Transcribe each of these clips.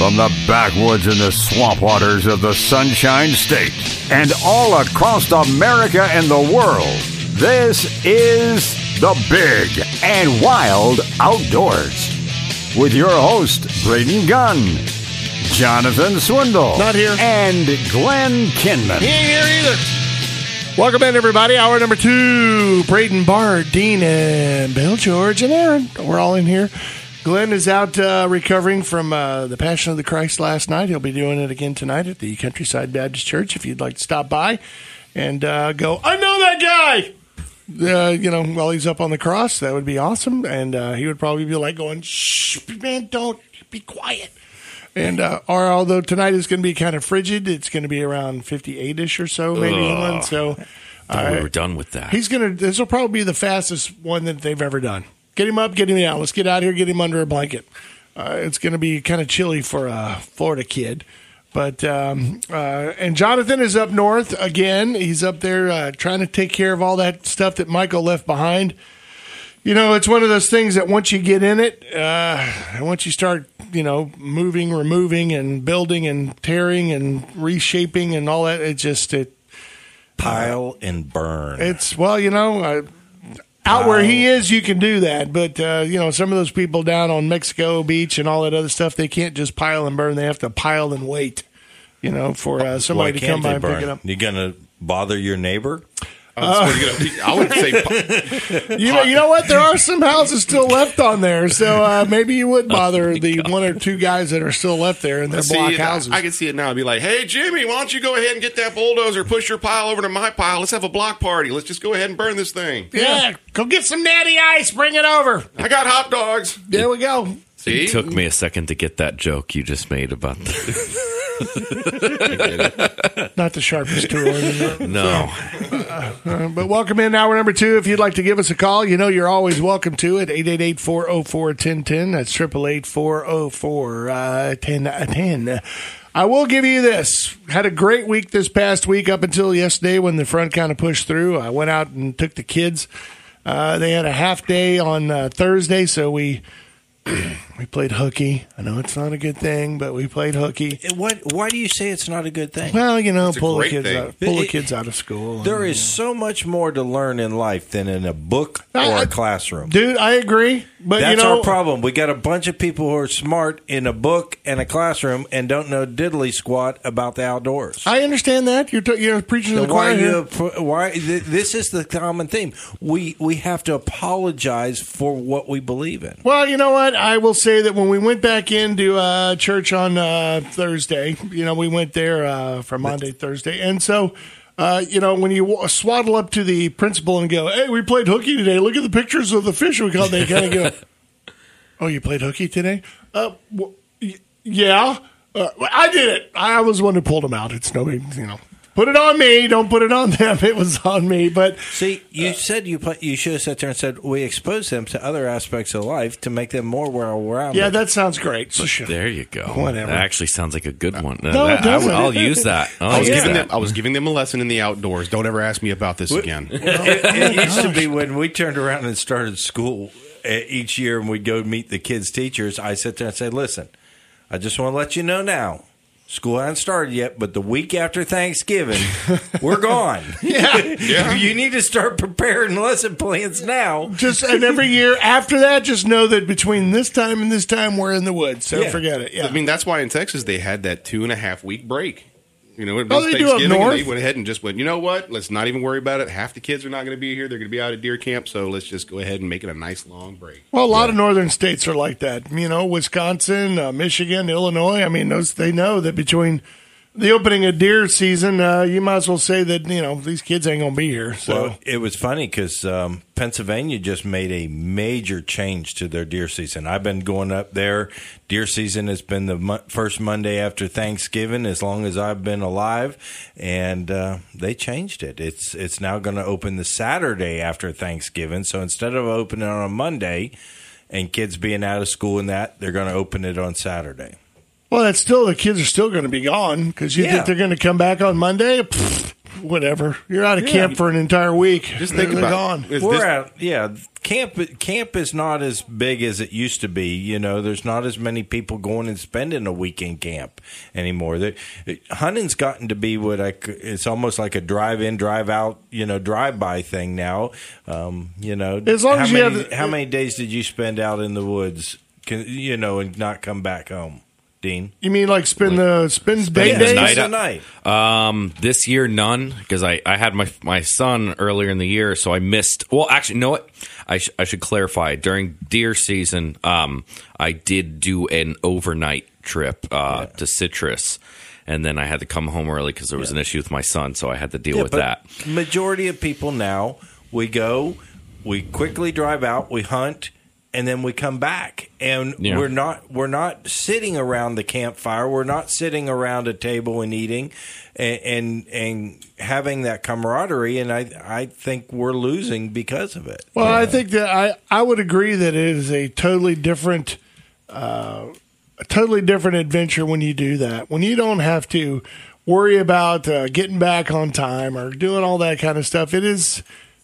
From the backwoods and the swamp waters of the Sunshine State and all across America and the world, this is the Big and Wild Outdoors. With your host, Braden Gunn, Jonathan Swindle, Not here. and Glenn Kinman. He ain't here either. Welcome in, everybody. Hour number two. Braden Bart, Dean, and Bill, George, and Aaron. We're all in here. Glenn is out uh, recovering from uh, the Passion of the Christ last night. He'll be doing it again tonight at the Countryside Baptist Church. If you'd like to stop by and uh, go, I know that guy. Uh, you know, while he's up on the cross, that would be awesome. And uh, he would probably be like going, "Shh, man, don't be quiet." And uh, or although tonight is going to be kind of frigid, it's going to be around fifty-eight ish or so, maybe England. So we were done with that. He's gonna. This will probably be the fastest one that they've ever done. Get him up, get him out. Let's get out here, get him under a blanket. Uh, it's going to be kind of chilly for a Florida kid, but um, uh, and Jonathan is up north again. He's up there uh, trying to take care of all that stuff that Michael left behind. You know, it's one of those things that once you get in it, uh, once you start, you know, moving, removing, and building, and tearing, and reshaping, and all that, it just it pile and burn. it's well, you know, uh, out where he is, you can do that. But uh, you know, some of those people down on Mexico Beach and all that other stuff, they can't just pile and burn. They have to pile and wait. You know, for uh, somebody Why to come by and pick it up. You gonna bother your neighbor? I would say You know, you know what? There are some houses still left on there, so uh, maybe you would bother the one or two guys that are still left there in their see block houses. I can see it now. I'd be like, "Hey Jimmy, why don't you go ahead and get that bulldozer, push your pile over to my pile. Let's have a block party. Let's just go ahead and burn this thing. yeah, go get some natty ice. Bring it over. I got hot dogs. There we go. See, It took me a second to get that joke you just made about the. Not the sharpest tool in the world. No. But welcome in hour number two. If you'd like to give us a call, you know you're always welcome to it. 888-404-1010. That's 888-404-1010. I will give you this. Had a great week this past week up until yesterday when the front kind of pushed through. I went out and took the kids. Uh, they had a half day on uh, Thursday, so we we played hooky. I know it's not a good thing, but we played hooky. What? Why do you say it's not a good thing? Well, you know, a pull the great kids thing. out, pull the It- kids out of school. There and, is so much more to learn in life than in a book or I- I- a classroom. dude. I agree, but That's you know, our problem. We got a bunch of people who are smart in a book and a classroom and don't know diddly squat about the outdoors. I understand that you're t- you're preaching to So the why choir. you why th- this is the common theme. We we have to apologize for what we believe in. Well, you know what? I will say that when we went back into uh, church on uh, Thursday, you know, we went there uh, for Monday, Thursday, and so. Uh, you know, when you wa- swaddle up to the principal and go, "Hey, we played hooky today. Look at the pictures of the fish we caught." They kind of go, "Oh, you played hooky today?" Uh, w- y- yeah, uh, I did it. I was the one who pulled them out. It's no big, you know. Put it on me. Don't put it on them. It was on me. But See, you said you put, you should have sat there and said we expose them to other aspects of life to make them more well rounded. yeah, that sounds great. So sure. There you go. Whatever. That actually sounds like a good one. Uh, No, it that- I, doesn't. will use that. I'll I was use giving that. them. I was giving them a lesson in the outdoors. Don't ever ask me about this again. it, it used to be when we turned around and started school uh, each year and we'd go meet the kids' teachers. I sit there and say, "Listen, I just want to let you know now." School hasn't started yet, but the week after Thanksgiving, we're gone. Yeah. Yeah. you need to start preparing lesson plans now. just and every year after that, just know that between this time and this time, we're in the woods. So Yeah. forget it. Yeah. I mean, that's why in Texas they had that two and a half week break. You know, it Oh, was they up Thanksgiving, and they went ahead and just went. You know what? Let's not even worry about it. Half the kids are not going to be here. They're going to be out at deer camp. So let's just go ahead and make it a nice long break. well, a lot of northern states are like that. You know, Wisconsin, uh, Michigan, Illinois. I mean, those they know that between the opening of deer season, uh, you might as well say that you know these kids ain't gonna be here. So Well, it was funny because um, Pennsylvania just made a major change to their deer season. I've been going up there. Deer season has been the mo- first Monday after Thanksgiving as long as I've been alive, and uh, they changed it. It's it's now going to open the Saturday after Thanksgiving. So instead of opening on a Monday and kids being out of school and that, they're going to open it on Saturday. Well, that's still the kids are still going to be gone because you Yeah. think they're going to come back on Monday. Pfft, whatever. You're out of camp for an entire week. Just think They're about gone. Is We're this- at yeah. Camp camp is not as big as it used to be. You know, there's not as many people going and spending a weekend camp anymore. They, hunting's gotten to be what I. c- It's almost like a drive-in, drive-out. You know, drive-by thing now. Um, you know, As long how as you many, have the- how many days did you spend out in the woods? Can, you know, and not come back home, Dean. You mean like spend the spend day the days? night a night. Um, this year none because I, I had my my son earlier in the year, so I missed. Well, actually, you know what? I sh- I should clarify. During deer season, um, I did do an overnight trip uh, to Citrus, and then I had to come home early because there was an issue with my son, so I had to deal Yeah, with that. Majority of people now, we go, we quickly drive out, we hunt, and then we come back, and Yeah. we're not we're not sitting around the campfire. We're not sitting around a table and eating, and and, and having that camaraderie. And I I think we're losing because of it. Well, I think that I, I would agree that it is a totally different, uh, a totally different adventure when you do that. When you don't have to worry about uh, getting back on time or doing all that kind of stuff. It is,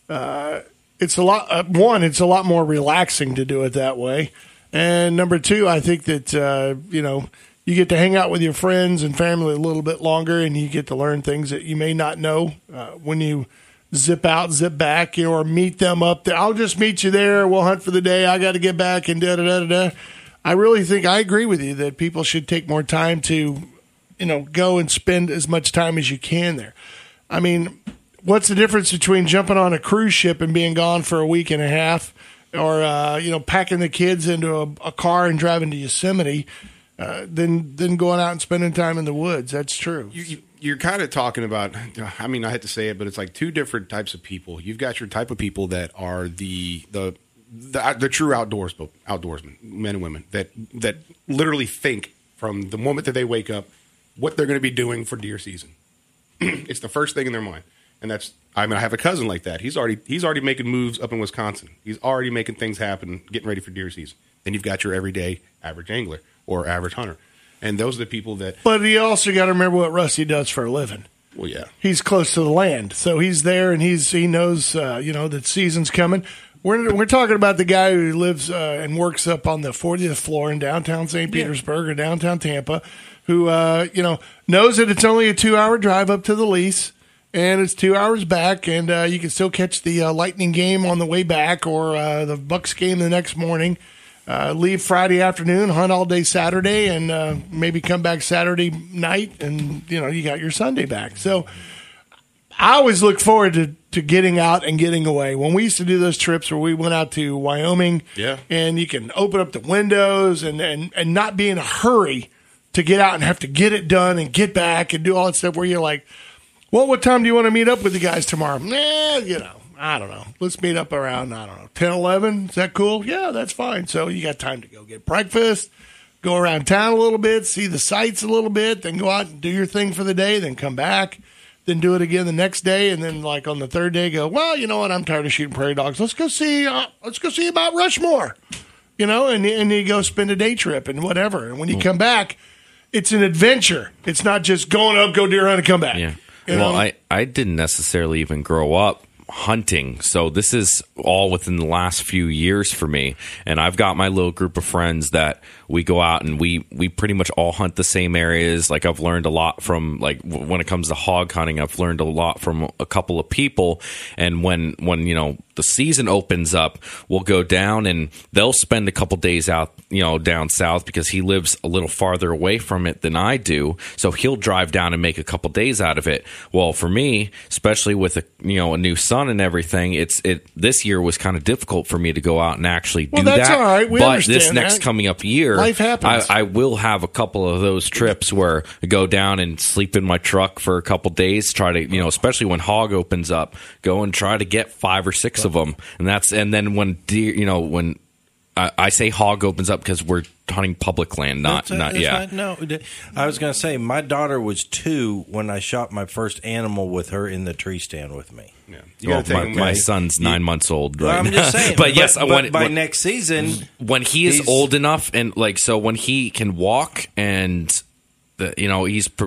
uh, it's a lot. Uh, one, it's a lot more relaxing to do it that way, and number two, I think that uh, you know you get to hang out with your friends and family a little bit longer, and you get to learn things that you may not know uh, when you zip out, zip back, you know, or meet them up there. I'll just meet you there. We'll hunt for the day. I got to get back and da da da da da. I really think I agree with you that people should take more time to, you know, go and spend as much time as you can there. I mean, what's the difference between jumping on a cruise ship and being gone for a week and a half, or uh, you know, packing the kids into a, a car and driving to Yosemite, uh, than than going out and spending time in the woods? That's true. you, you, you're kind of talking about i mean i hate to say it but it's like two different types of people you've got your type of people that are the the the, the true outdoors outdoorsmen men and women that that literally think from the moment that they wake up what they're going to be doing for deer season it's the first thing in their mind and that's i mean i have a cousin like that he's already he's already making moves up in wisconsin he's already making things happen getting ready for deer season then you've got your everyday average angler or average hunter and those are the people that But you also got to remember what Rusty does for a living. well yeah he's close to the land, so he's there and he's he knows uh, you know that season's coming. We're we're talking about the guy who lives uh, and works up on the 40th floor in downtown St. Petersburg or downtown Tampa, who uh, you know knows that it's only a two hour drive up to the lease. And it's two hours back, and uh, you can still catch the uh, Lightning game on the way back, or uh, the Bucs game the next morning. Uh, leave Friday afternoon, hunt all day Saturday, and uh, maybe come back Saturday night, and you know you got your Sunday back. So I always look forward to, to getting out and getting away. When we used to do those trips where we went out to Wyoming, Yeah. and you can open up the windows and, and, and not be in a hurry to get out and have to get it done and get back and do all that stuff where you're like, well, what time do you want to meet up with the guys tomorrow? Nah, you know, I don't know. Let's meet up around, I don't know, 10, 11. Is that cool? Yeah, that's fine. So you got time to go get breakfast, go around town a little bit, see the sights a little bit, then go out and do your thing for the day, then come back, then do it again the next day, and then like on the third day, go. Well, you know what? I'm tired of shooting prairie dogs. Let's go see. Uh, let's go see about Rushmore. You know, and and you go spend a day trip and whatever. And when you come back, it's an adventure. It's not just going up, go deer hunt, and come back. Yeah. You well, know? I, I didn't necessarily even grow up hunting. So this is all within the last few years for me. And I've got my little group of friends that we go out and we we pretty much all hunt the same areas. Like I've learned a lot from like when it comes to hog hunting, I've learned a lot from a couple of people. And when when you know the season opens up, we'll go down and they'll spend a couple days out, you know, down south because he lives a little farther away from it than I do. So he'll drive down and make a couple days out of it. Well, for me, especially with a you know a new son and everything, it's it this year was kind of difficult for me to go out and actually do that's that. all right. We but this next that. coming up year, Life happens. I, I will have a couple of those trips where I go down and sleep in my truck for a couple days. Try to you know, especially when hog opens up, go and try to get five or six of them, and that's and then when deer, you know, when I, I say hog opens up because we're hunting public land, not That's- not that's yeah. not- no, I was going to say my daughter was two when I shot my first animal with her in the tree stand with me. Yeah. You Well, gotta take my, them my away. son's nine months old Well, right I'm now. just saying. but yes, but, when, by when- next season, when he is He's- old enough and like so when he can walk and the, you know he's pr-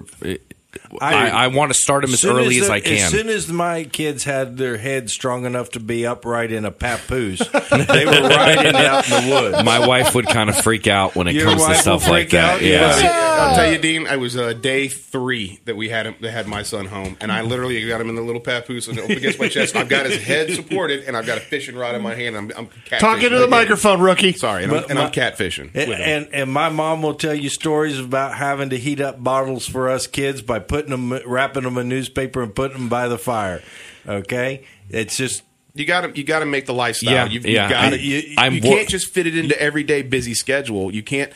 I, I, want to start them as, early as, the- I can. As soon as my kids had their heads strong enough to be upright in a papoose, they were riding out in the woods. My wife would kind of freak out when it Your comes to stuff like that. out? Yeah. Yeah. I'll tell you, Dean. It was uh, day three that we had him. That had my son home, and I literally got him in the little papoose and up against my chest. I've got his head supported, and I've got a fishing rod in my hand. I'm, I'm. Talking to the again. microphone, rookie. Sorry, and, But I'm, and my- I'm catfishing. And, with him. and and my mom will tell you stories about having to heat up bottles for us kids by putting them, wrapping them in newspaper and putting them by the fire. Okay, it's just You got to you got to make the lifestyle. Yeah, You've, yeah. You, got I- you, I'm you can't just fit it into everyday busy schedule. You can't.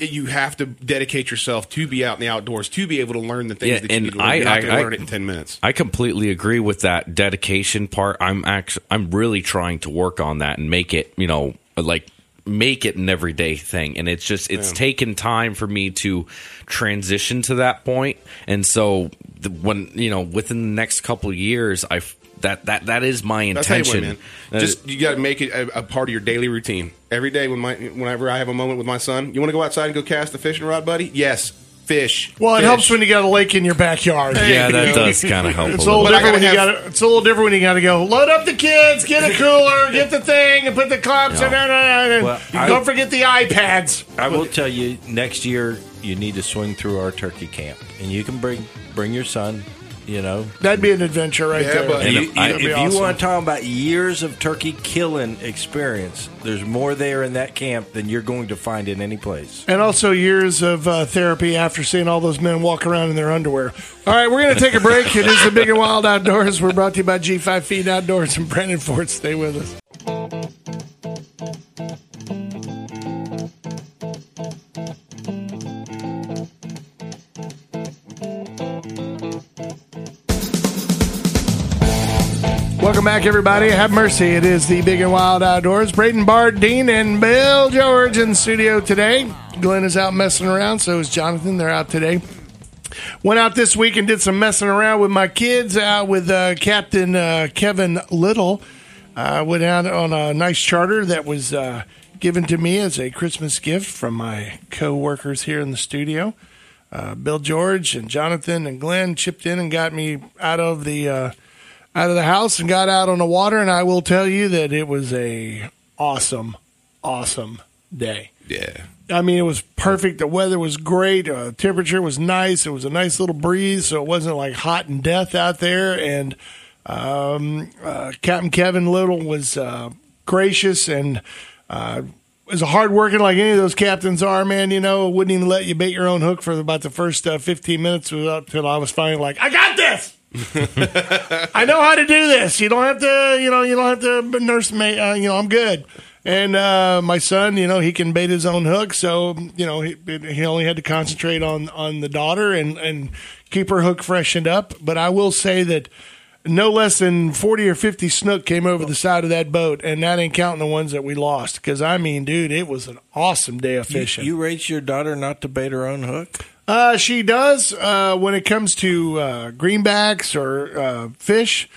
You have to dedicate yourself to be out in the outdoors to be able to learn the things Yeah, that you and need to learn. I- You're not I- going I- learn it in ten minutes. I completely agree with that dedication part. I'm actually I'm really trying to work on that and make it, you know, like make it an everyday thing. And it's just it's taken time for me to transition to that point. And so the, when you know within the next couple of years, I that that that is my I'll tell you what, intention. man. Just you got to make it a, a part of your daily routine. Every day, when my whenever I have a moment with my son, you want to go outside and go cast the fishing rod, buddy? Yes, fish. Well, it Fish. helps when you got a lake in your backyard. yeah, that does kind of help. It's a a little little. Different when you gotta. It's a little different when you got to go load up the kids, get a cooler, get the thing, and put the cups. And, and, and, and Well, I- don't forget the iPads. I will tell you next year you need to swing through our turkey camp, and you can bring bring your son. You know, That'd be an adventure right Yeah, there. but- And And you- if I- you- That'd be if you want to talk about years of turkey killing experience, there's more there in that camp than you're going to find in any place. And also years of uh, therapy after seeing all those men walk around in their underwear. All right, we're going to take a break. It is the Big and Wild Outdoors. We're brought to you by G5 Feed Outdoors and Brandon Ford. Stay with us. Back, everybody. Have mercy. It is the Big and Wild Outdoors. Braden Bart, Dean, and Bill George in studio today. Glenn is out messing around, so is Jonathan. They're out today. Went out this week and did some messing around with my kids out with uh, Captain uh, Kevin Little. I went out on a nice charter that was uh, given to me as a Christmas gift from my co workers here in the studio. Uh, Bill George and Jonathan and Glenn chipped in and got me out of the uh, out of the house and got out on the water. And I will tell you that it was a awesome, awesome day. Yeah. I mean, it was perfect. The weather was great. Uh, temperature was nice. It was a nice little breeze, so it wasn't like hot and death out there. And um, uh, Captain Kevin Little was uh, gracious and uh, was hard working like any of those captains are. Man, you know, wouldn't even let you bait your own hook for about the first uh, fifteen minutes until I was finally like, I got this. I know how to do this. You don't have to, you know, you don't have to nurse me. Uh, you know, I'm good. And uh, my son, you know, he can bait his own hook, so you know he, he only had to concentrate on on the daughter and and keep her hook freshened up. But I will say that no less than forty or fifty snook came over the side of that boat, and that ain't counting the ones that we lost. Because I mean, dude, it was an awesome day of You, fishing. you raised your daughter not to bait her own hook? Uh, she does uh, when it comes to uh, greenbacks or uh, fish,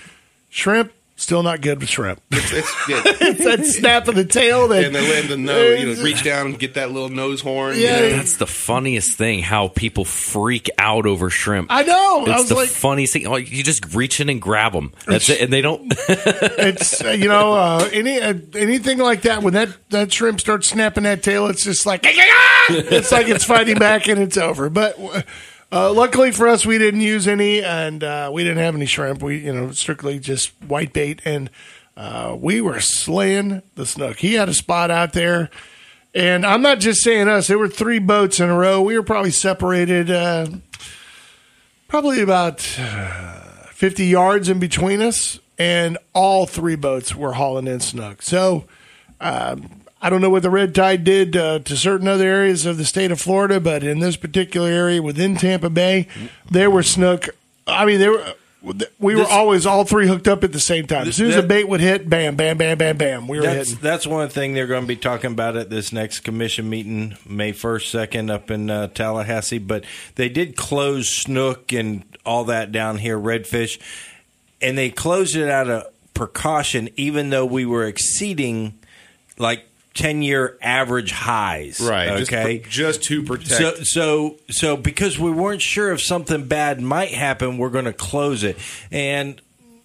shrimp. Still not good with shrimp. It's, it's, yeah. that snap of the tail. That and they let the nose, you know, reach down and get that little nose horn. you Yeah. know. That's the funniest thing. How people freak out over shrimp. I know. I It's was the like, funniest thing. Like, you just reach in and grab them. That's it, and they don't. it's uh, you know uh, any uh, anything like that when that that shrimp starts snapping that tail, it's just like it's like it's fighting back and it's over. But uh, luckily for us, we didn't use any, and uh, we didn't have any shrimp. We you know strictly just white bait, and uh, we were slaying the snook. He had a spot out there. And I'm not just saying us. There were three boats in a row. We were probably separated, uh, probably about 50 yards in between us, and all three boats were hauling in snook. So um, I don't know what the red tide did uh, to certain other areas of the state of Florida, but in this particular area within Tampa Bay, there were snook. I mean, there were. We were This- always all three hooked up at the same time. As soon as a that- bait would hit, bam, bam, bam, bam, bam, we were That's hitting. that's one thing they're going to be talking about at this next commission meeting, May first, second, up in uh, Tallahassee. But they did close snook and all that down here, redfish, and they closed it out of precaution, even though we were exceeding like ten year average highs. Right. Okay. pr- just to protect. So, so, so because we weren't sure if something bad might happen, we're going to close it. And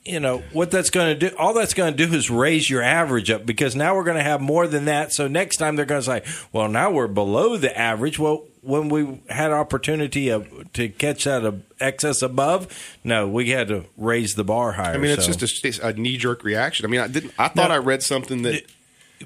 you know what that's going to do? All that's going to do is raise your average up because now we're going to have more than that. So next time they're going to say, "Well, now we're below the average." Well, when we had opportunity of, to catch that excess above, no, we had to raise the bar higher. I mean, it's so. just a, knee jerk reaction. I mean, I didn't. I thought No. I read something that.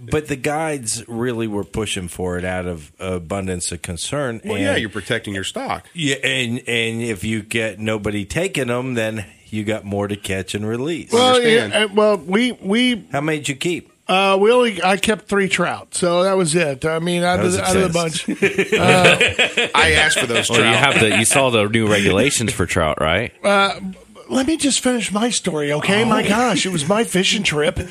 But the guides really were pushing for it out of abundance of concern. Well, and, yeah, you're protecting your stock. Yeah, and and if you get nobody taking them, then you got more to catch and release. Well, yeah, uh, well, we we How many did you keep? uh, we only I kept three trout, so that was it. I mean, out, of the, out of the success. bunch. I asked for those Well, trout. you have the you saw the new regulations for trout, right? Let me just finish my story, okay? My gosh, it was my fishing trip.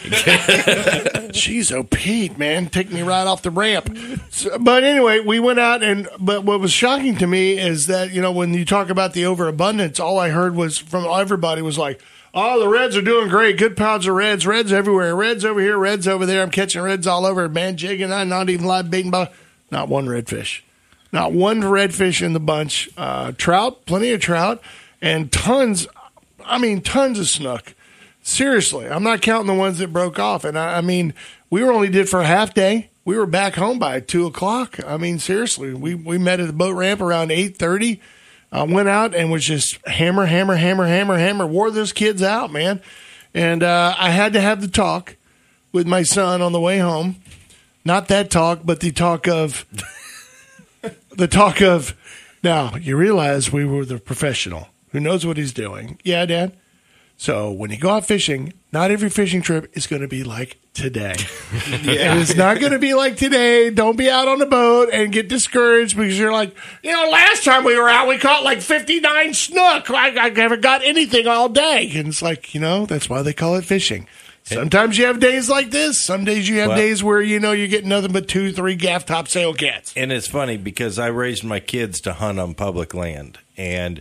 Jeez, oh Pete, man, take me right off the ramp. So, but anyway, we went out, and but what was shocking to me is that you know when you talk about the overabundance, all I heard was from everybody was like, "Oh, the Reds are doing great. Good pounds of Reds. Reds everywhere. Reds over here. Reds over there. I'm catching Reds all over. Man, jigging. I'm not even live baiting. By not one redfish." Not one redfish in the bunch. Uh, trout, plenty of trout, and tons. I mean, tons of snook. Seriously, I'm not counting the ones that broke off. And I, I mean, we were only did for a half day. We were back home by two o'clock. I mean, seriously, we we met at the boat ramp around eight thirty. I went out and was just hammer, hammer, hammer, hammer, hammer. Wore those kids out, man. And uh, I had to have the talk with my son on the way home. Not that talk, but the talk of the talk of now you realize we were the professional who knows what he's doing. Yeah, Dad. So when you go out fishing, not every fishing trip is going to be like today. It is not going to be like today. Don't be out on the boat and get discouraged because you're like, you know, last time we were out, we caught like 59 snook. I, I haven't got anything all day. And it's like, you know, that's why they call it fishing. Sometimes you have days like this. Some days you have Well- days where, you know, you get nothing but two, three gaff top sail cats. And it's funny because I raised my kids to hunt on public land, and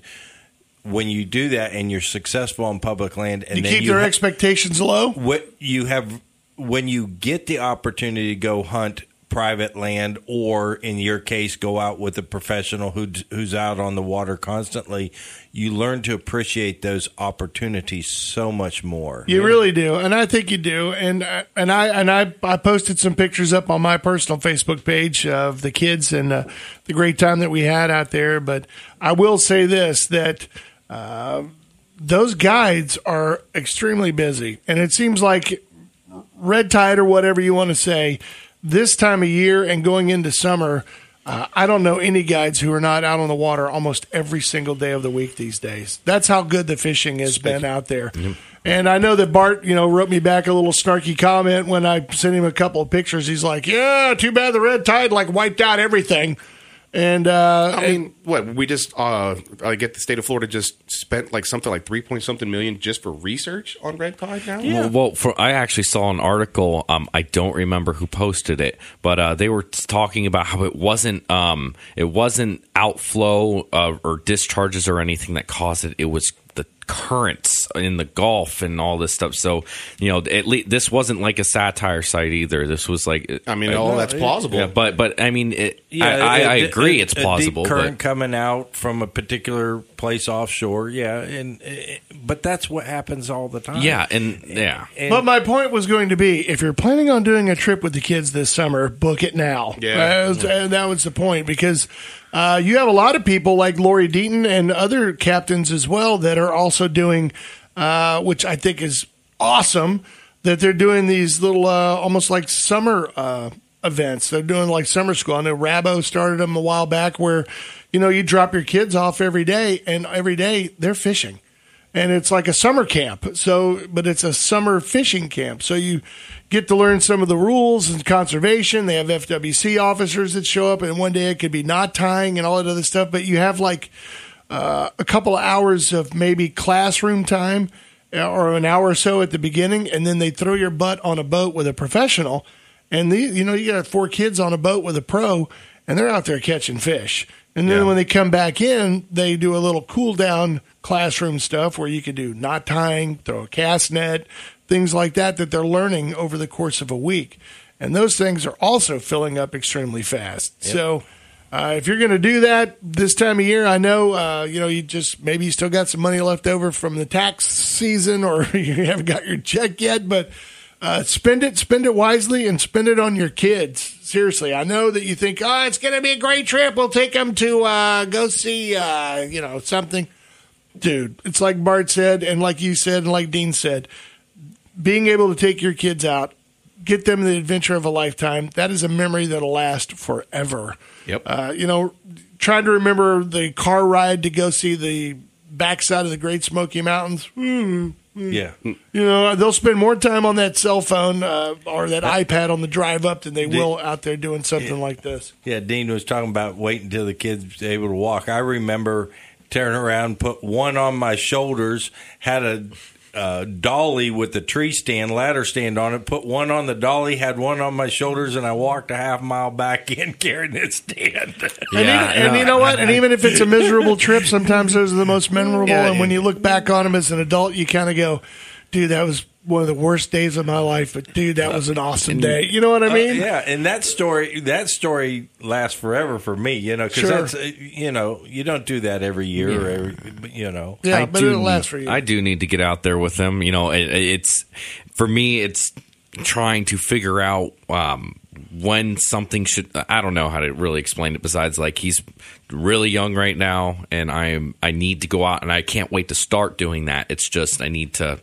when you do that and you're successful on public land, and You keep you their ha- expectations low. what you have when you get the opportunity to go hunt private land or in your case go out with a professional who who's out on the water constantly you learn to appreciate those opportunities so much more You really do, and I think you do. And and I and I I posted some pictures up on my personal Facebook page of the kids and uh, the great time that we had out there. But I will say this that. Uh, those guides are extremely busy, and it seems like red tide or whatever you want to say, this time of year and going into summer, uh, I don't know any guides who are not out on the water almost every single day of the week these days. That's how good the fishing has been out there. And I know that Bart, you know, wrote me back a little snarky comment when I sent him a couple of pictures. He's like, "Yeah, too bad the red tide like wiped out everything." And uh, I mean, what we just uh, I get the state of Florida just spent like something like three point something million just for research on red tide now. Well, well, for I actually saw an article. Um, I don't remember who posted it, but uh, they were talking about how it wasn't um, it wasn't outflow uh, or discharges or anything that caused it. It was the currents in the Gulf and all this stuff. So you know, at least this wasn't like a satire site either. This was like I mean, uh, all that's plausible. yeah, but but I mean, it, I, I, I a- agree, a- it's a deep plausible. current but- coming out from a particular place offshore, yeah, and uh, but that's what happens all the time. yeah, and eh, yeah. And- But my point was going to be, if you're planning on doing a trip with the kids this summer, book it now. Yeah. that was, and that was the point because uh, you have a lot of people like Lori Deaton and other captains as well that are also doing, uh, which I think is awesome, that they're doing these little uh, almost like summer uh, events. They're doing like summer school. I know Rabo started them a while back, where you know you drop your kids off every day, and every day they're fishing and it's like a summer camp. So, but it's a summer fishing camp. So you get to learn some of the rules and conservation. They have FWC officers that show up, and one day it could be knot tying and all that other stuff. But you have like uh, a couple of hours of maybe classroom time uh, or an hour or so at the beginning, and then they throw your butt on a boat with a professional. And the, you know, you got four kids on a boat with a pro, and they're out there catching fish. And then Yeah. when they come back in, they do a little cool down classroom stuff where you can do knot tying, throw a cast net, things like that that they're learning over the course of a week. and those things are also filling up extremely fast. So. Uh, if you're going to do that this time of year, I know uh, you know you just maybe you still got some money left over from the tax season, or you haven't got your check yet. But uh, spend it, spend it wisely, and spend it on your kids. Seriously, I know that you think, oh, it's going to be a great trip. We'll take them to uh, go see, uh, you know, something. Dude, it's like Bart said, and like you said, and like Dean said, being able to take your kids out, get them the adventure of a lifetime. That is a memory that'll last forever. Yep. Uh, you know, trying to remember the car ride to go see the backside of the Great Smoky Mountains. Hmm. Yeah. You know, they'll spend more time on that cell phone uh, or that iPad on the drive up than they will out there doing something like this. Yeah, Dean was talking about waiting until the kids able to walk. I remember turning around, put one on my shoulders, had a uh, dolly with the tree stand, ladder stand on it, put one on the dolly, had one on my shoulders, and I walked a half mile back in carrying that stand. And, Yeah, even, and you know what? And even if it's a miserable trip, sometimes those are the most memorable. Yeah, and when you look back on them as an adult, you kind of go, dude, that was one of the worst days of my life. But dude, that was an awesome day. You know what I mean? Uh, yeah, and that story that story lasts forever for me, you know, because Sure. that's uh, you know you don't do that every year or every you know. Yeah, I but do it'll need- last for you. I do need to get out there with them. You know, it, it's for me. It's trying to figure out um, when something should. I don't know how to really explain it. Besides, like he's really young right now, and I am. I need to go out, and I can't wait to start doing that. It's just I need to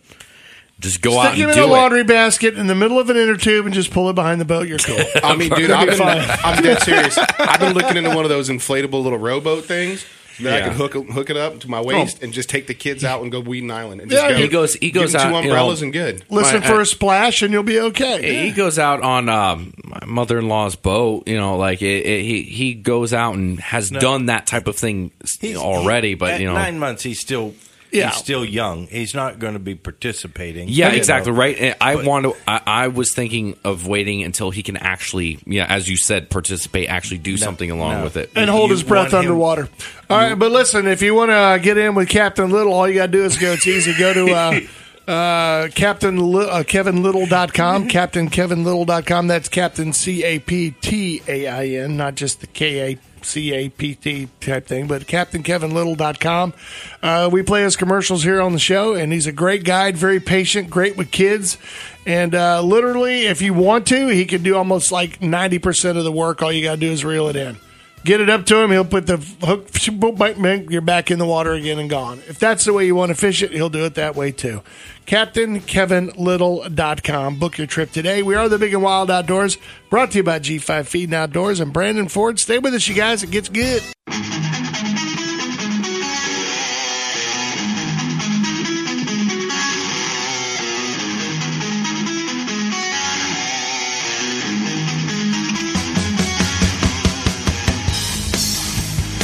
just go out Stick him and in a do it. laundry basket in the middle of an inner tube and just pull it behind the boat. You're cool. I mean, dude, I've be been, fine. I'm dead serious. I've been looking into one of those inflatable little rowboat things that I can hook hook it up to my waist and just take the kids out and go Weedon Island. And just Yeah, go, he goes- he goes them two out, you umbrellas know, and good. Listen My- for I- a splash and you'll be okay. He goes out on um, my mother-in-law's boat. You know, like it, it, he he goes out and has done that type of thing He's- already. he- but you know, nine months he's still Yeah. he's still young. He's not going to be participating. Yeah, exactly know. right. And I But- want to. I, I was thinking of waiting until he can actually, yeah, as you said, participate, actually do something along no. with it. and hold You his breath want him- underwater. All right, but listen, if you want to uh, get in with Captain Little, all you got to do is go. It's easy. Go to uh, uh, Captain Li- uh, KevinLittle.com, CaptainKevinLittle.com. That's Captain C A P T A I N, not just the K A C A P T type thing, but captain CaptainKevinLittle.com. Uh, we play his commercials here on the show, and he's a great guide, very patient, great with kids. And uh, literally, if you want to, he can do almost like 90% of the work. All you got to do is reel it in. Get it up to him. He'll put the hook. boop, bang, bang, You're back in the water again and gone. If that's the way you want to fish it, he'll do it that way too. CaptainKevinLittle.com. Book your trip today. We are the Big and Wild Outdoors. Brought to you by G5 Feeding Outdoors and Brandon Ford. Stay with us, you guys. It gets good.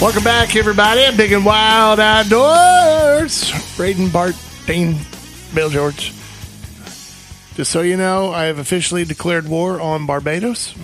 Welcome back, everybody. Big and Wild Outdoors. Braden, Bart, Dean, Bill George. Just so you know, I have officially declared war on Barbados.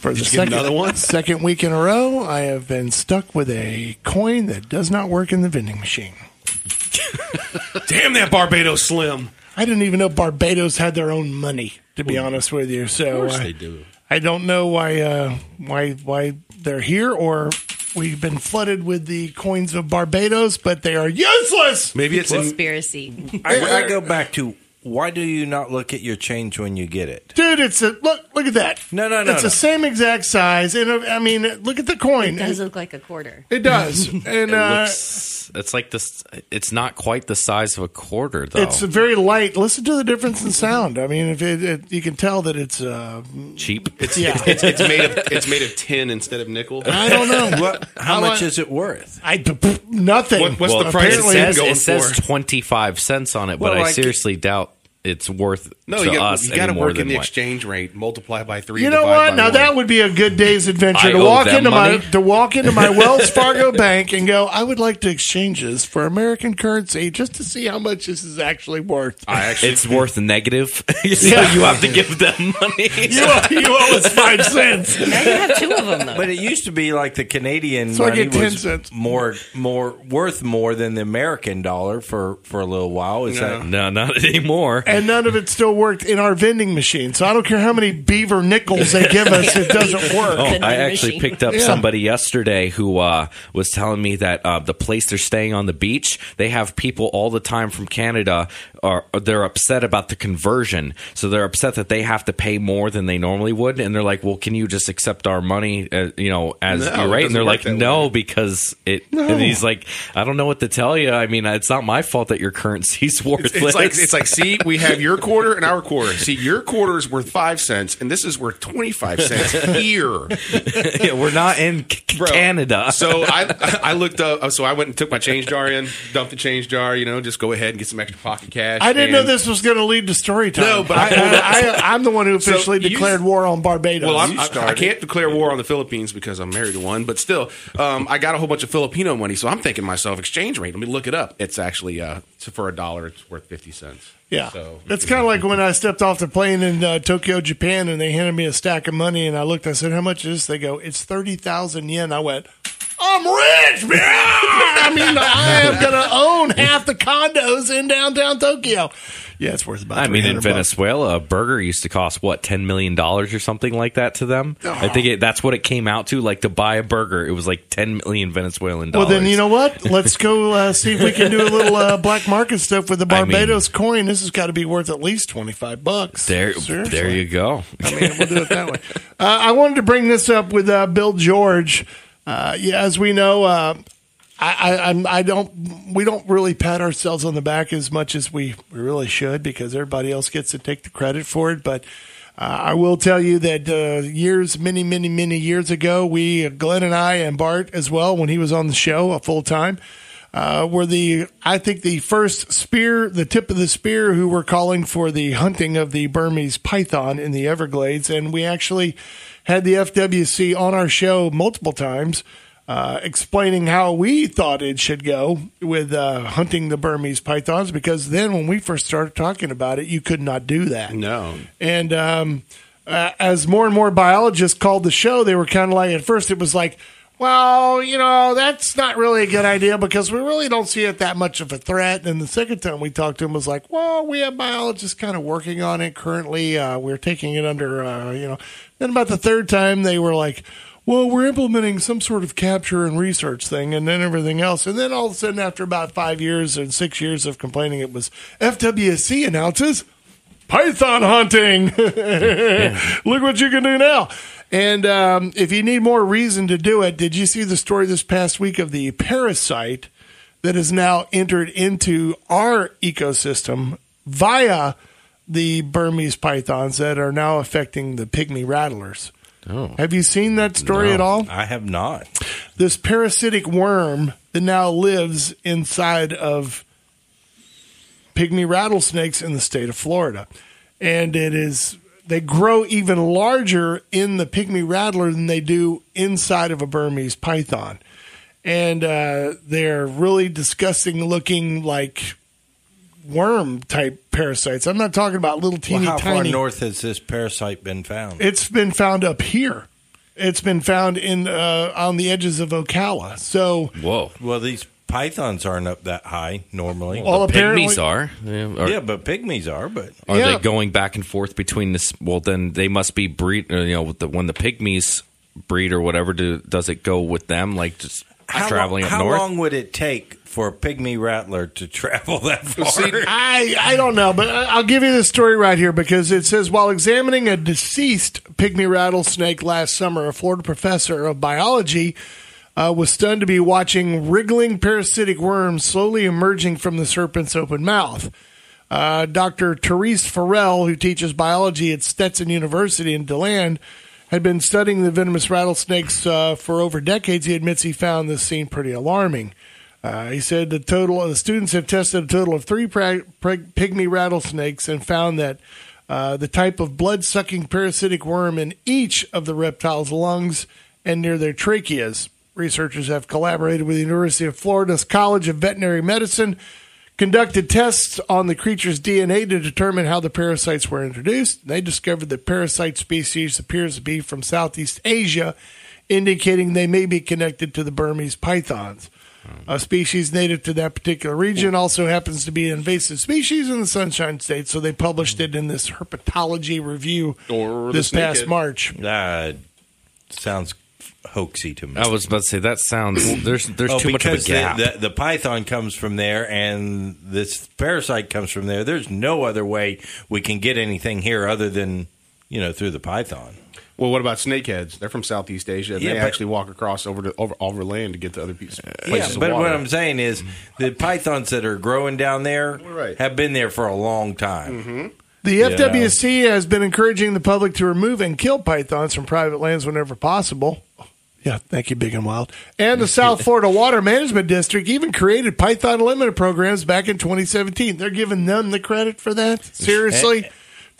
For the second, another one? second week in a row, I have been stuck with a coin that does not work in the vending machine. Damn that Barbados Slim. I didn't even know Barbados had their own money. To be honest with you, so Of course uh, they do. I don't know why uh, why why they're here or we've been flooded with the coins of Barbados, but they are useless. Maybe it's in. Conspiracy. I, I go back to why do you not look at your change when you get it? Dude, it's a look. Look at that. No, no, no, It's no. the same exact size, and uh, I mean, look at the coin. It does look like a quarter. It does, and It uh, looks, it's like this. It's not quite the size of a quarter, though. it's very light. Listen to the difference in sound. I mean, if it, it, you can tell that it's. Uh, cheap. It's, Yeah. it's, it's made of it's made of tin instead of nickel. I don't know. What? How I much want- is it worth? I nothing. What- what's the price it of Apparently, tin says, it says twenty five cents on it, but Well, I like- seriously doubt it's worth No, to you got us you got to work in the what- exchange rate. Multiply by three. You know what? Now one. that would be a good day's adventure I to walk into money. my to walk into my Wells Fargo bank and go. I would like to exchange this for American currency just to see how much this is actually worth. I actually It's worth negative, so Yeah. you have to give them money. You owe, you owe us five cents. Now you have two of them, though. But it used to be like the Canadian So I money get 10 was cents. more more worth more than the American dollar for for a little while. Is No. that no, not anymore. And none of it still worked in our vending machine. So I don't care how many beaver nickels they give us, it doesn't work. Oh, I actually machine. picked up Yeah. somebody yesterday who uh, was telling me that uh, the place they're staying on the beach, they have people all the time from Canada. Are they're upset about the conversion? So they're upset that they have to pay more than they normally would, and they're like, "Well, can you just accept our money? Uh, you know, as No, rate?" And they're like, "No, way." because it." And he's like, "I don't know what to tell you. I mean, it's not my fault that your currency's worthless." It's like it's like see, we have your quarter and our quarter. See, your quarter is worth five cents, and this is worth twenty five cents here. Yeah, we're not in C- Bro. Canada. So I I looked up. So I went and took my change jar in, dumped the change jar. You know, just go ahead and get some extra pocket cash. I didn't know this was going to lead to story time. No, but I- I, am the one who So officially you- declared war on Barbados. Well, I'm, I, I can't declare war on the Philippines because I'm married to one, but still, um, I got a whole bunch of Filipino money, so I'm thinking myself, exchange rate. Let me look it up. It's actually uh, for a dollar, it's worth fifty cents. Yeah, So it's kind of like when I stepped off the plane in uh, Tokyo, Japan, and they handed me a stack of money, and I looked. I said, "How much is this?" They go, "It's thirty thousand yen." I went, "I'm rich, man! I mean, I am going to own half the condos in downtown Tokyo." Yeah, it's worth about. I mean, in 300 bucks. Venezuela, a burger used to cost what ten million dollars or something like that to them. I think it, that's what it came out to. Like to buy a burger, it was like ten million Venezuelan dollars. Well, then you know what? Let's go uh, see if we can do a little uh, black market stuff with the I mean- Barbados coin. This has got to be worth at least twenty five bucks. There, Seriously. there you go. I mean, we'll do it that way. Uh, I wanted to bring this up with uh, Bill George. Uh, yeah, as we know, uh, I, I, I don't. We don't really pat ourselves on the back as much as we, we really should because everybody else gets to take the credit for it. But uh, I will tell you that uh, years, many, many, many years ago, we, Glenn and I, and Bart as well, when he was on the show a full time, uh, were the I think the first spear, the tip of the spear, who were calling for the hunting of the Burmese python in the Everglades, and we actually had the FWC on our show multiple times. Uh, explaining how we thought it should go with uh, hunting the Burmese pythons, because then when we first started talking about it, you could not do that. No. And um, uh, as more and more biologists called the show, they were kind of like, at first, it was like, well, you know, that's not really a good idea because we really don't see it that much of a threat. And the second time we talked to him was like, well, we have biologists kind of working on it currently. Uh, we're taking it under, uh, you know. Then about the third time, they were like, well, we're implementing some sort of capture and research thing, and then everything else. And then all of a sudden, after about five years and six years of complaining, it was FWC announces python hunting. Look what you can do now. And um, if you need more reason to do it, did you see the story this past week of the parasite that has now entered into our ecosystem via the Burmese pythons that are now affecting the pygmy rattlers? Oh. Have you seen that story No. at all? I have not. This parasitic worm that now lives inside of pygmy rattlesnakes in the state of Florida. And it is they grow even larger in the pygmy rattler than they do inside of a Burmese python. And uh, they're really disgusting looking like worm type parasites. I'm not talking about little Well, teeny how far tiny. north has this parasite been found? It's been found up here. It's been found in uh, on the edges of Ocala. So Whoa. well, these pythons aren't up that high normally. Well, apparently- Pygmies are. Yeah, are, yeah, but pygmies are. But are Yeah. they going back and forth between this? Well, then they must be breed. uh, You know, with the, when the pygmies breed or whatever, do, does it go with them? Like just how, traveling long, up how north? long would it take for a pygmy rattler to travel that far? See, I I don't know, but I'll give you the story right here because it says while examining a deceased pygmy rattlesnake last summer, a Florida professor of biology uh, was stunned to be watching wriggling parasitic worms slowly emerging from the serpent's open mouth. Uh, Dr. Terence Farrell, who teaches biology at Stetson University in DeLand, had been studying the venomous rattlesnakes uh, for over decades. He admits he found this scene pretty alarming. Uh, he said the total the students have tested a total of three pra- pra- pygmy rattlesnakes and found that uh, the type of blood sucking parasitic worm in each of the reptiles' lungs and near their tracheas. Researchers have collaborated with the University of Florida's College of Veterinary Medicine, conducted tests on the creature's DNA to determine how the parasites were introduced. They discovered the parasite species appears to be from Southeast Asia, indicating they may be connected to the Burmese pythons. A species native to that particular region also happens to be an invasive species in the Sunshine State, so they published it in this herpetology review Or the this past snakehead. March. Uh, sounds hoaxy to me. I was about to say that sounds there's there's Oh, too much of a because the- gap. The, the, python comes from there, and this parasite comes from there. There's no other way we can get anything here other than you know through the python. Well, what about snakeheads? They're from Southeast Asia. and Yeah, they but- actually walk across over to over, over land to get to other pieces, Yeah, but of what. I'm saying is the pythons that are growing down there Right. have been there for a long time. Mm-hmm. The FWC has been encouraging the public to remove and kill pythons from private lands whenever possible. Yeah, thank you, Big and Wild. And the South Florida Water Management District even created Python Elimination programs back in 2017. They're giving them the credit for that? Seriously?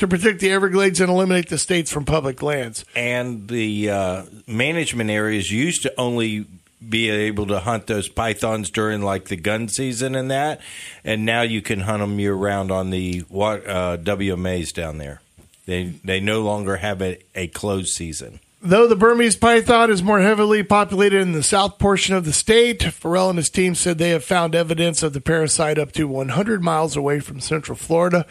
To protect the Everglades and eliminate the states from public lands. And the uh, management areas used to only be able to hunt those pythons during like the gun season and that, and now you can hunt them year round on the uh, WMAs down there. They they no longer have a, a closed season. Though the Burmese python is more heavily populated in the south portion of the state, Farrell and his team said they have found evidence of the parasite up to 100 miles away from central Florida.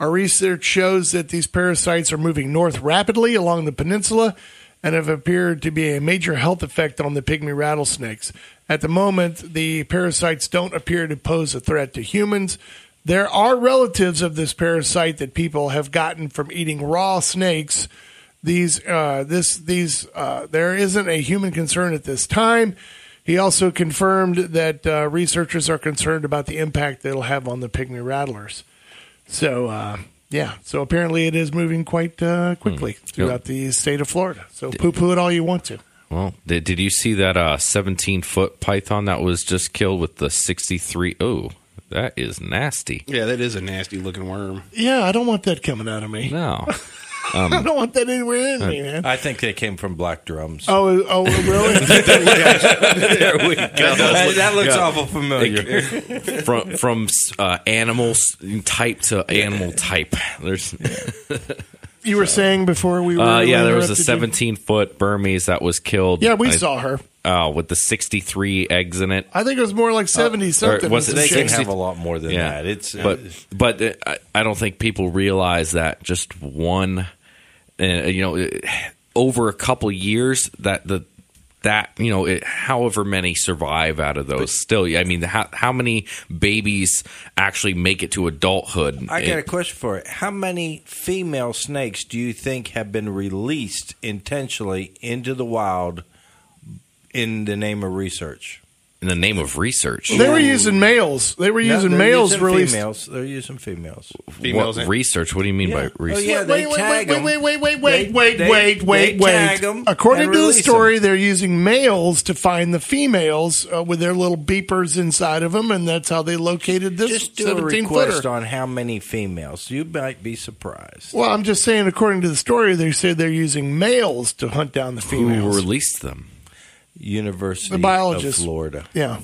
Our research shows that these parasites are moving north rapidly along the peninsula and have appeared to be a major health effect on the pygmy rattlesnakes. At the moment, the parasites don't appear to pose a threat to humans. There are relatives of this parasite that people have gotten from eating raw snakes these uh, this these uh, there isn't a human concern at this time. He also confirmed that uh, researchers are concerned about the impact it'll have on the pygmy rattlers. So uh, yeah, so apparently it is moving quite uh, quickly throughout the state of Florida. So poo poo it all you want to. well, did, did you see that uh 17 foot python that was just killed with the 63? Oh, that is nasty. Yeah, that is a nasty looking worm. Yeah, I don't want that coming out of me. No. I don't want that anywhere in me, man. I think they came from black drums. Oh, oh, really? there we go. that, that looks awful familiar. from from uh, animals type to animal type. There's you were saying before we were. uh, yeah, there was a interrupted you? 17 foot Burmese that was killed. Yeah, we I- saw her. uh, with the 63 eggs in it. I think it was more like seventy something. was it they can have a lot more than that. It's but but uh, I- I don't think people realize that just one, uh, you know, uh, over a couple years that the that you know it, however many survive out of those still i mean how, how many babies actually make it to adulthood I got a question for it. How many female snakes do you think have been released intentionally into the wild in the name of research? In the name of research They were using males. They were No, using they're males using released. Females. They're using females. Females what in- research what do you mean by Yeah. Oh, research yeah. they wait, wait, tag wait, 'em. wait, wait, wait, wait, They- wait, they- wait, wait, they wait. tag 'em According and to the release 'em. story, they're using males to find the females uh, with their little beepers inside of them, and that's how they located this Just do a 17 request footer. on how many females. You might be surprised. Well, I'm just saying, according to the story, they said they're using males to hunt down the females. who females. released them University The biologists. of Florida. yeah.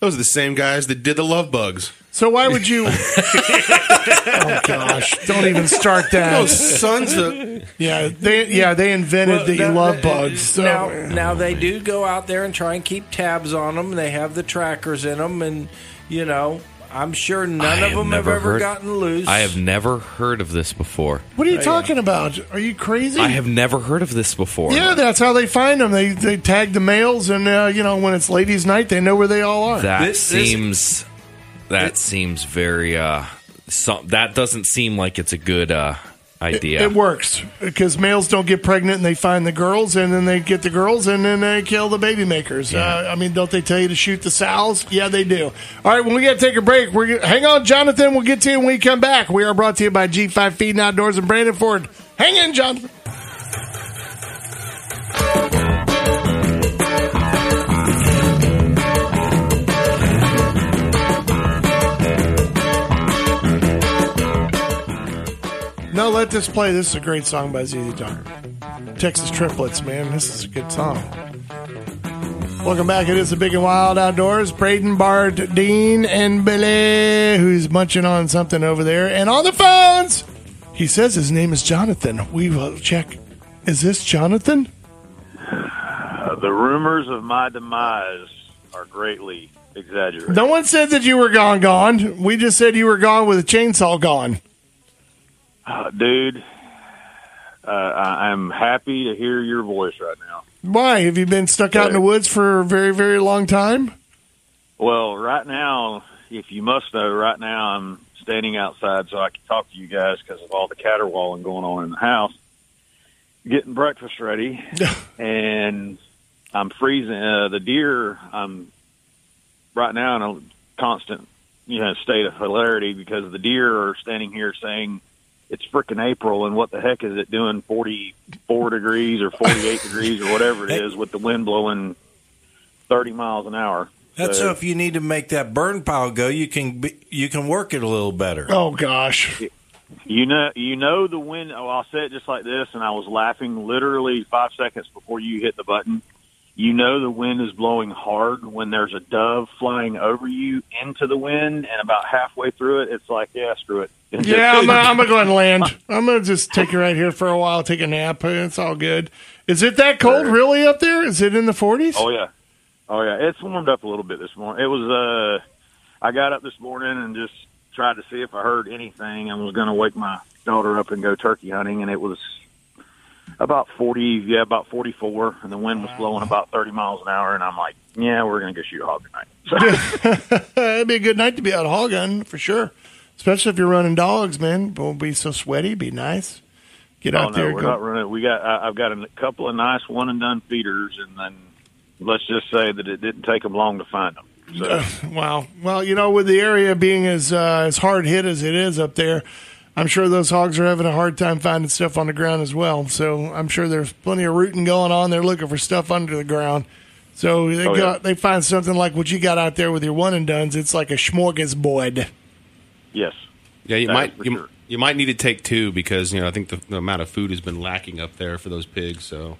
Those are the same guys that did the love bugs. So why would you? oh gosh! Don't even start that. Those sons of Yeah, they yeah they invented the Well, love bugs. So. Now, now they do go out there and try and keep tabs on them. They have the trackers in them, and you know, I'm sure none I of them have never ever heard- gotten loose. i have never heard of this before what are you talking about? Are you crazy? i have never heard of this before Yeah, that's how they find them. They they tag the males, and uh, you know when it's ladies' night, they know where they all are. That This- this- seems that seems very uh some, that doesn't seem like it's a good uh idea. It works because males don't get pregnant, and they find the girls, and then they get the girls, and then they kill the baby makers. Uh, I mean, don't they tell you to shoot the sows? Yeah, they do. All right, when we got to take a break, we're gonna, hang on, Jonathan. We'll get to you when we come back. We are brought to you by G5 Feeding Outdoors and Brandon Ford. Hang in, Jonathan. No, let this play. This is a great song by ZZ Top. Texas Triplets, man. This is a good song. Welcome back. It is the Big and Wild Outdoors. Braden, Bart, Dean, and Billy, who's munching on something over there. And on the phones, he says his name is Jonathan. We will check. Is this Jonathan? Uh, the rumors of my demise are greatly exaggerated. No one said that you were gone, gone. We just said you were gone with a chainsaw gone. Uh, dude, uh, I'm happy to hear your voice right now. Why? Have you been stuck out in the woods for a very, very long time? Well, right now, if you must know, right now I'm standing outside so I can talk to you guys because of all the caterwauling going on in the house. Getting breakfast ready, and I'm freezing. Uh, the deer, I'm right now in a constant, you know, state of hilarity because the deer are standing here saying it's freaking April, and what the heck is it doing 44 degrees or 48 degrees or whatever it is with the wind blowing 30 miles an hour. That's so if you need to make that burn pile go, you can be, you can work it a little better. Oh gosh. You know, you know the wind. Oh, I'll say it just like this, and I was laughing literally five seconds before you hit the button. You know the wind is blowing hard when there's a dove flying over you into the wind, and about halfway through it, it's like, yeah, screw it. And Yeah, just- I'm, gonna- I'm gonna go ahead and land. I'm gonna just take it right here for a while, take a nap. It's all good. Is it that cold really up there? Is it in the 40s? Oh yeah, oh yeah. It's warmed up a little bit this morning. It was. uh I got up this morning and just tried to see if I heard anything. I was going to wake my daughter up and go turkey hunting, and it was about forty. Yeah, about forty-four, and the wind was blowing about thirty miles an hour. And I'm like, yeah, we're going to go shoot a hog tonight. So, It'd be a good night to be out hog hunting for sure. Especially if you're running dogs, man. Won't be so sweaty. Be nice. Get oh out no, there. we're Go. not running. We got. I, I've got a couple of nice one and done feeders, and then let's just say that it didn't take them long to find them. So. Wow. Well, you know, with the area being as uh, as hard hit as it is up there, I'm sure those hogs are having a hard time finding stuff on the ground as well. So I'm sure there's plenty of rooting going on. They're looking for stuff under the ground. So they Oh, got yeah. they find something like what you got out there with your one and duns. It's like a smorgasbord. Yes. Yeah, you That might you, sure. you might need to take two because you know I think the, the amount of food has been lacking up there for those pigs. So,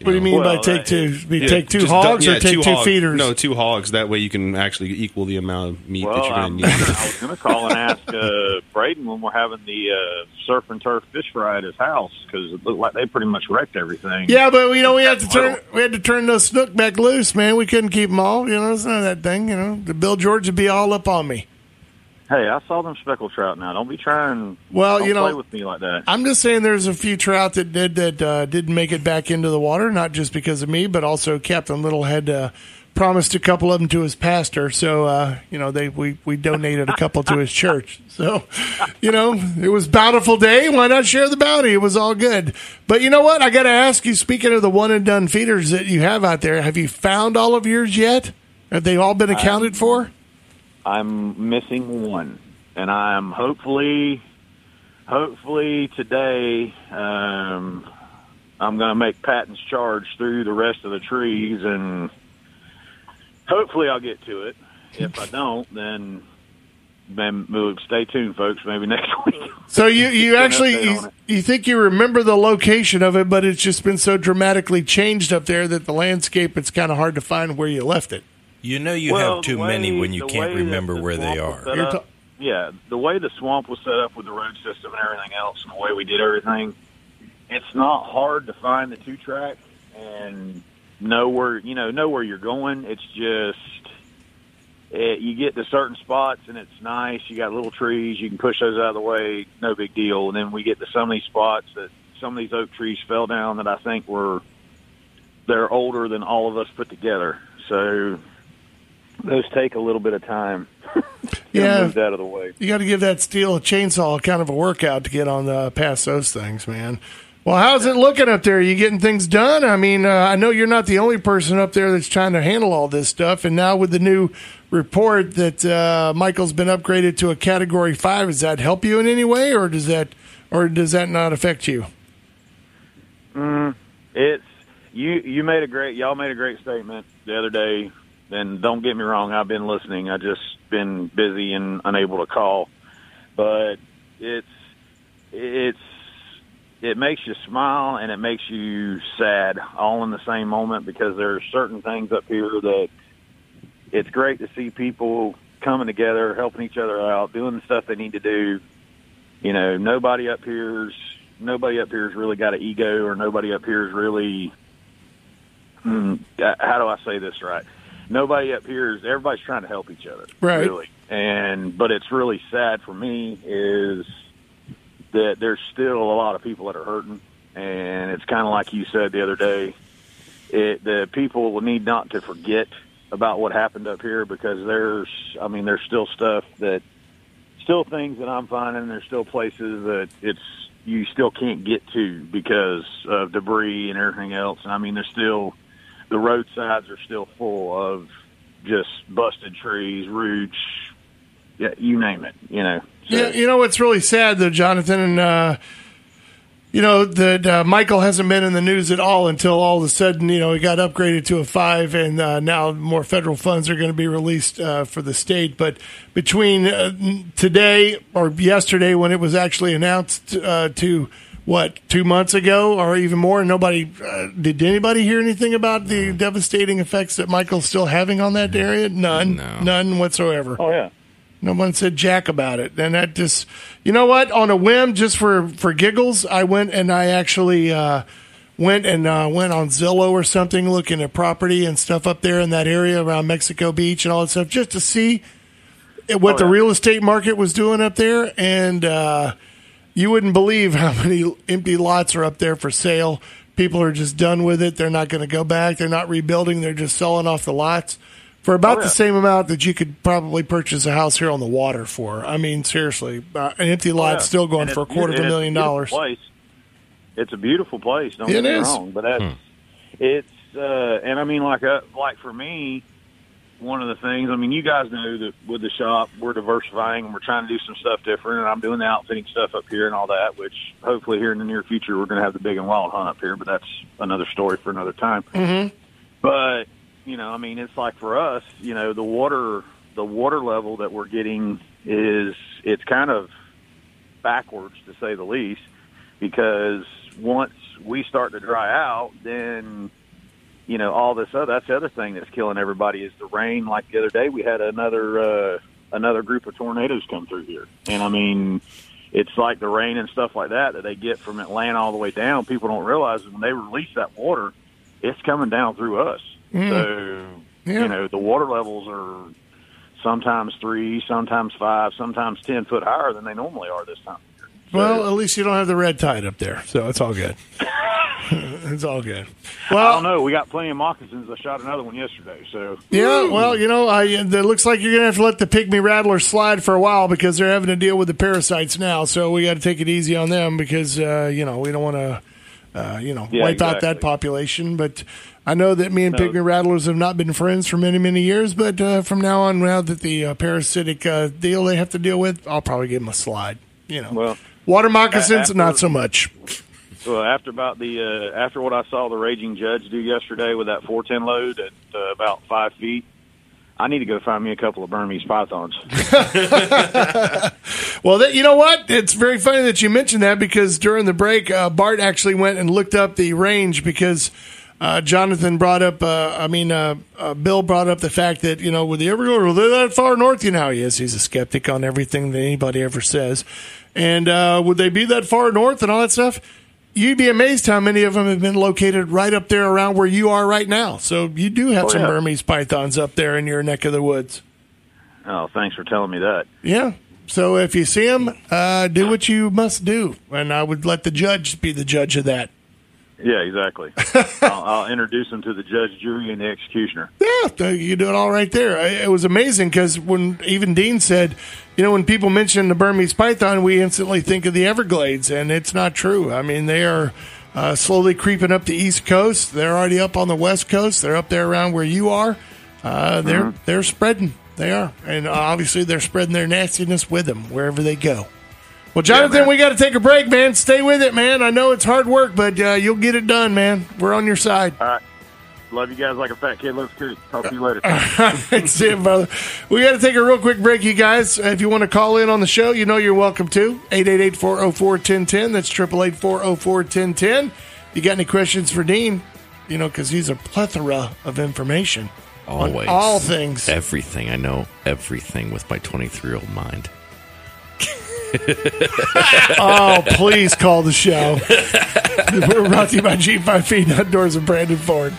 What do you mean Well, by take two? Be Yeah, take two just hogs du- or take two, hog- feeders? No, two hogs. That way you can actually equal the amount of meat that you're going to gonna, need. I was going to call and ask uh, Braden when we're having the uh, surf and turf fish fry at his house because it looked like they pretty much wrecked everything. Yeah, but you know we had to turn we had to turn those snook back loose, man. We couldn't keep them all. You know, it's not that thing. You know, the Bill George would be all up on me. Hey, I saw them speckled trout. Now, don't be trying. Well, you know- play with me like that. I'm just saying there's a few trout that did that uh, didn't make it back into the water, not just because of me, but also Captain Little had uh, promised a couple of them to his pastor. So uh, you know they we we donated a couple to his church. So you know it was bountiful day. Why not share the bounty? It was all good. But you know what? I got to ask you. Speaking of the one and done feeders that you have out there, have you found all of yours yet? Have they all been accounted for? I'm missing one, and I'm hopefully, hopefully today, um, I'm going to make Patton's charge through the rest of the trees, and hopefully I'll get to it. If I don't, then then we'll stay tuned, folks. Maybe next week. So you you actually you, you think you remember the location of it, but it's just been so dramatically changed up there that the landscape it's kind of hard to find where you left it. You know you Well, have too way- many when you can't remember the where they are. set You're up- ta- yeah, the way the swamp was set up with the road system and everything else, and the way we did everything, it's not hard to find the two track and know where you know know where you're going. It's just it, you get to certain spots and it's nice. You got little trees, you can push those out of the way, no big deal. And then we get to some of these spots that some of these oak trees fell down that I think were they're older than all of us put together. So those take a little bit of time. Yeah. moved out of the way. You got to give that steel a chainsaw kind of a workout to get on the past those things, man. Well, how's it looking up there? Are you getting things done? I mean, uh, I know you're not the only person up there that's trying to handle all this stuff. And now with the new report that uh, Michael's been upgraded to a Category Five, does that help you in any way, or does that, or does that not affect you? It's you. You made a great. Y'all made a great statement the other day. And don't get me wrong. I've been listening. I just been busy and unable to call. But it's it's it makes you smile and it makes you sad all in the same moment because there are certain things up here that it's great to see people coming together, helping each other out, doing the stuff they need to do. You know, nobody up here's nobody up here's really got an ego, or nobody up here's really. Hmm, how do I say this right? Nobody up here is. Everybody's trying to help each other, Right. Really, and but it's really sad for me is that there's still a lot of people that are hurting, and it's kind of like you said the other day. It the people will need not to forget about what happened up here because there's, I mean, there's still stuff that, still things that I'm finding. There's still places that it's you still can't get to because of debris and everything else. And I mean, there's still the roadsides are still full of just busted trees, roots, yeah, you name it. You know. So- Yeah, you know what's really sad though, Jonathan, and uh, you know that uh, Michael hasn't been in the news at all until all of a sudden, you know, he got upgraded to a five, and uh, now more federal funds are going to be released uh, for the state. But between uh, today or yesterday, when it was actually announced uh, to what two months ago or even more, and nobody uh, did anybody hear anything about the devastating effects that Michael's still having on that area? None, No. none whatsoever. Oh yeah. No one said jack about it. And that just, you know what? On a whim, just for, for giggles, I went and I actually uh, went and uh, went on Zillow or something looking at property and stuff up there in that area around Mexico Beach and all that stuff just to see what Oh, the real estate market was doing up there. And uh, you wouldn't believe how many empty lots are up there for sale. People are just done with it. They're not going to go back. They're not rebuilding. They're just selling off the lots for about Oh, the same amount that you could probably purchase a house here on the water for. I mean, seriously, uh, an empty lot Oh, yeah. still going And for a quarter of a beautiful- million it's a dollars. beautiful Place. It's a beautiful place. Don't It get me is. wrong, but that's it's uh, and I mean like uh, like for me, one of the things. I mean, you guys know that with the shop, we're diversifying and we're trying to do some stuff different. And I'm doing the outfitting stuff up here and all that, which hopefully here in the near future we're going to have the big and wild hunt up here. But that's another story for another time. Mm-hmm. But you know, I mean, it's like for us, you know, the water the water level that we're getting is it's kind of backwards to say the least because once we start to dry out, then you know all this other that's the other thing that's killing everybody is the rain. Like the other day, we had another uh, another group of tornadoes come through here, and I mean. It's like the rain and stuff like that that they get from Atlanta all the way down. People don't realize that when they release that water, it's coming down through us. So Yeah. you know the water levels are sometimes three, sometimes five, sometimes ten foot higher than they normally are this time. Of year. So- Well, at least you don't have the red tide up there, so it's all good. it's all good. Well, I don't know. We got plenty of moccasins. I shot another one yesterday. So Yeah, well, you know, I, it looks like you're going to have to let the pygmy rattler slide for a while because they're having to deal with the parasites now. So we got to take it easy on them because, uh, you know, we don't want to, uh, you know, Yeah, wipe out that population. But I know that me and No. pygmy rattlers have not been friends for many, many years. But uh, from now on, now that the uh, parasitic uh, deal they have to deal with, I'll probably give them a slide. You know, well, water moccasins, after- not so much. well after about the uh, after what I saw the raging judge do yesterday with that 410 load at uh, about five feet. I need to go find me a couple of Burmese pythons. Well, that, you know what? It's very funny that you mentioned that because during the break, uh, Bart actually went and looked up the range because uh, Jonathan brought up, uh, I mean, uh, uh, Bill brought up the fact that, you know, would they ever go, that far north? You know, how he is. He's a skeptic on everything that anybody ever says. And uh, would they be that far north and all that stuff? You'd be amazed how many of them have been located right up there around where you are right now. So you do have Oh, some yeah. Burmese pythons up there in your neck of the woods. Oh, thanks for telling me that. Yeah. So if you see them, uh, do what you must do, and I would let the judge be the judge of that. Yeah, exactly. I'll, I'll introduce them to the judge, jury, and the executioner. Yeah, you do it all right there. It was amazing because when even Dean said, you know, when people mention the Burmese python, we instantly think of the Everglades, and it's not true. I mean, they are uh, slowly creeping up the East Coast. They're already up on the West Coast. They're up there around where you are. Uh, they're they're spreading. They are, and obviously they're spreading their nastiness with them wherever they go. Well, Jonathan, man. we got to take a break, man. Stay with it, man. I know it's hard work, but uh, you'll get it done, man. We're on your side. All right. Love you guys like a fat kid loves cookies. Talk to you later. That's it, brother. We got to take a real quick break, you guys. If you want to call in on the show, you know you're welcome to. 888-404-1010. That's 888-404-1010. You got any questions for Dean? You know, because he's a plethora of information. on Always. all things. Everything. I know everything with my 23 year old mind. Oh, please call the show. We're brought to you by G5 Feed Outdoors and Brandon Ford.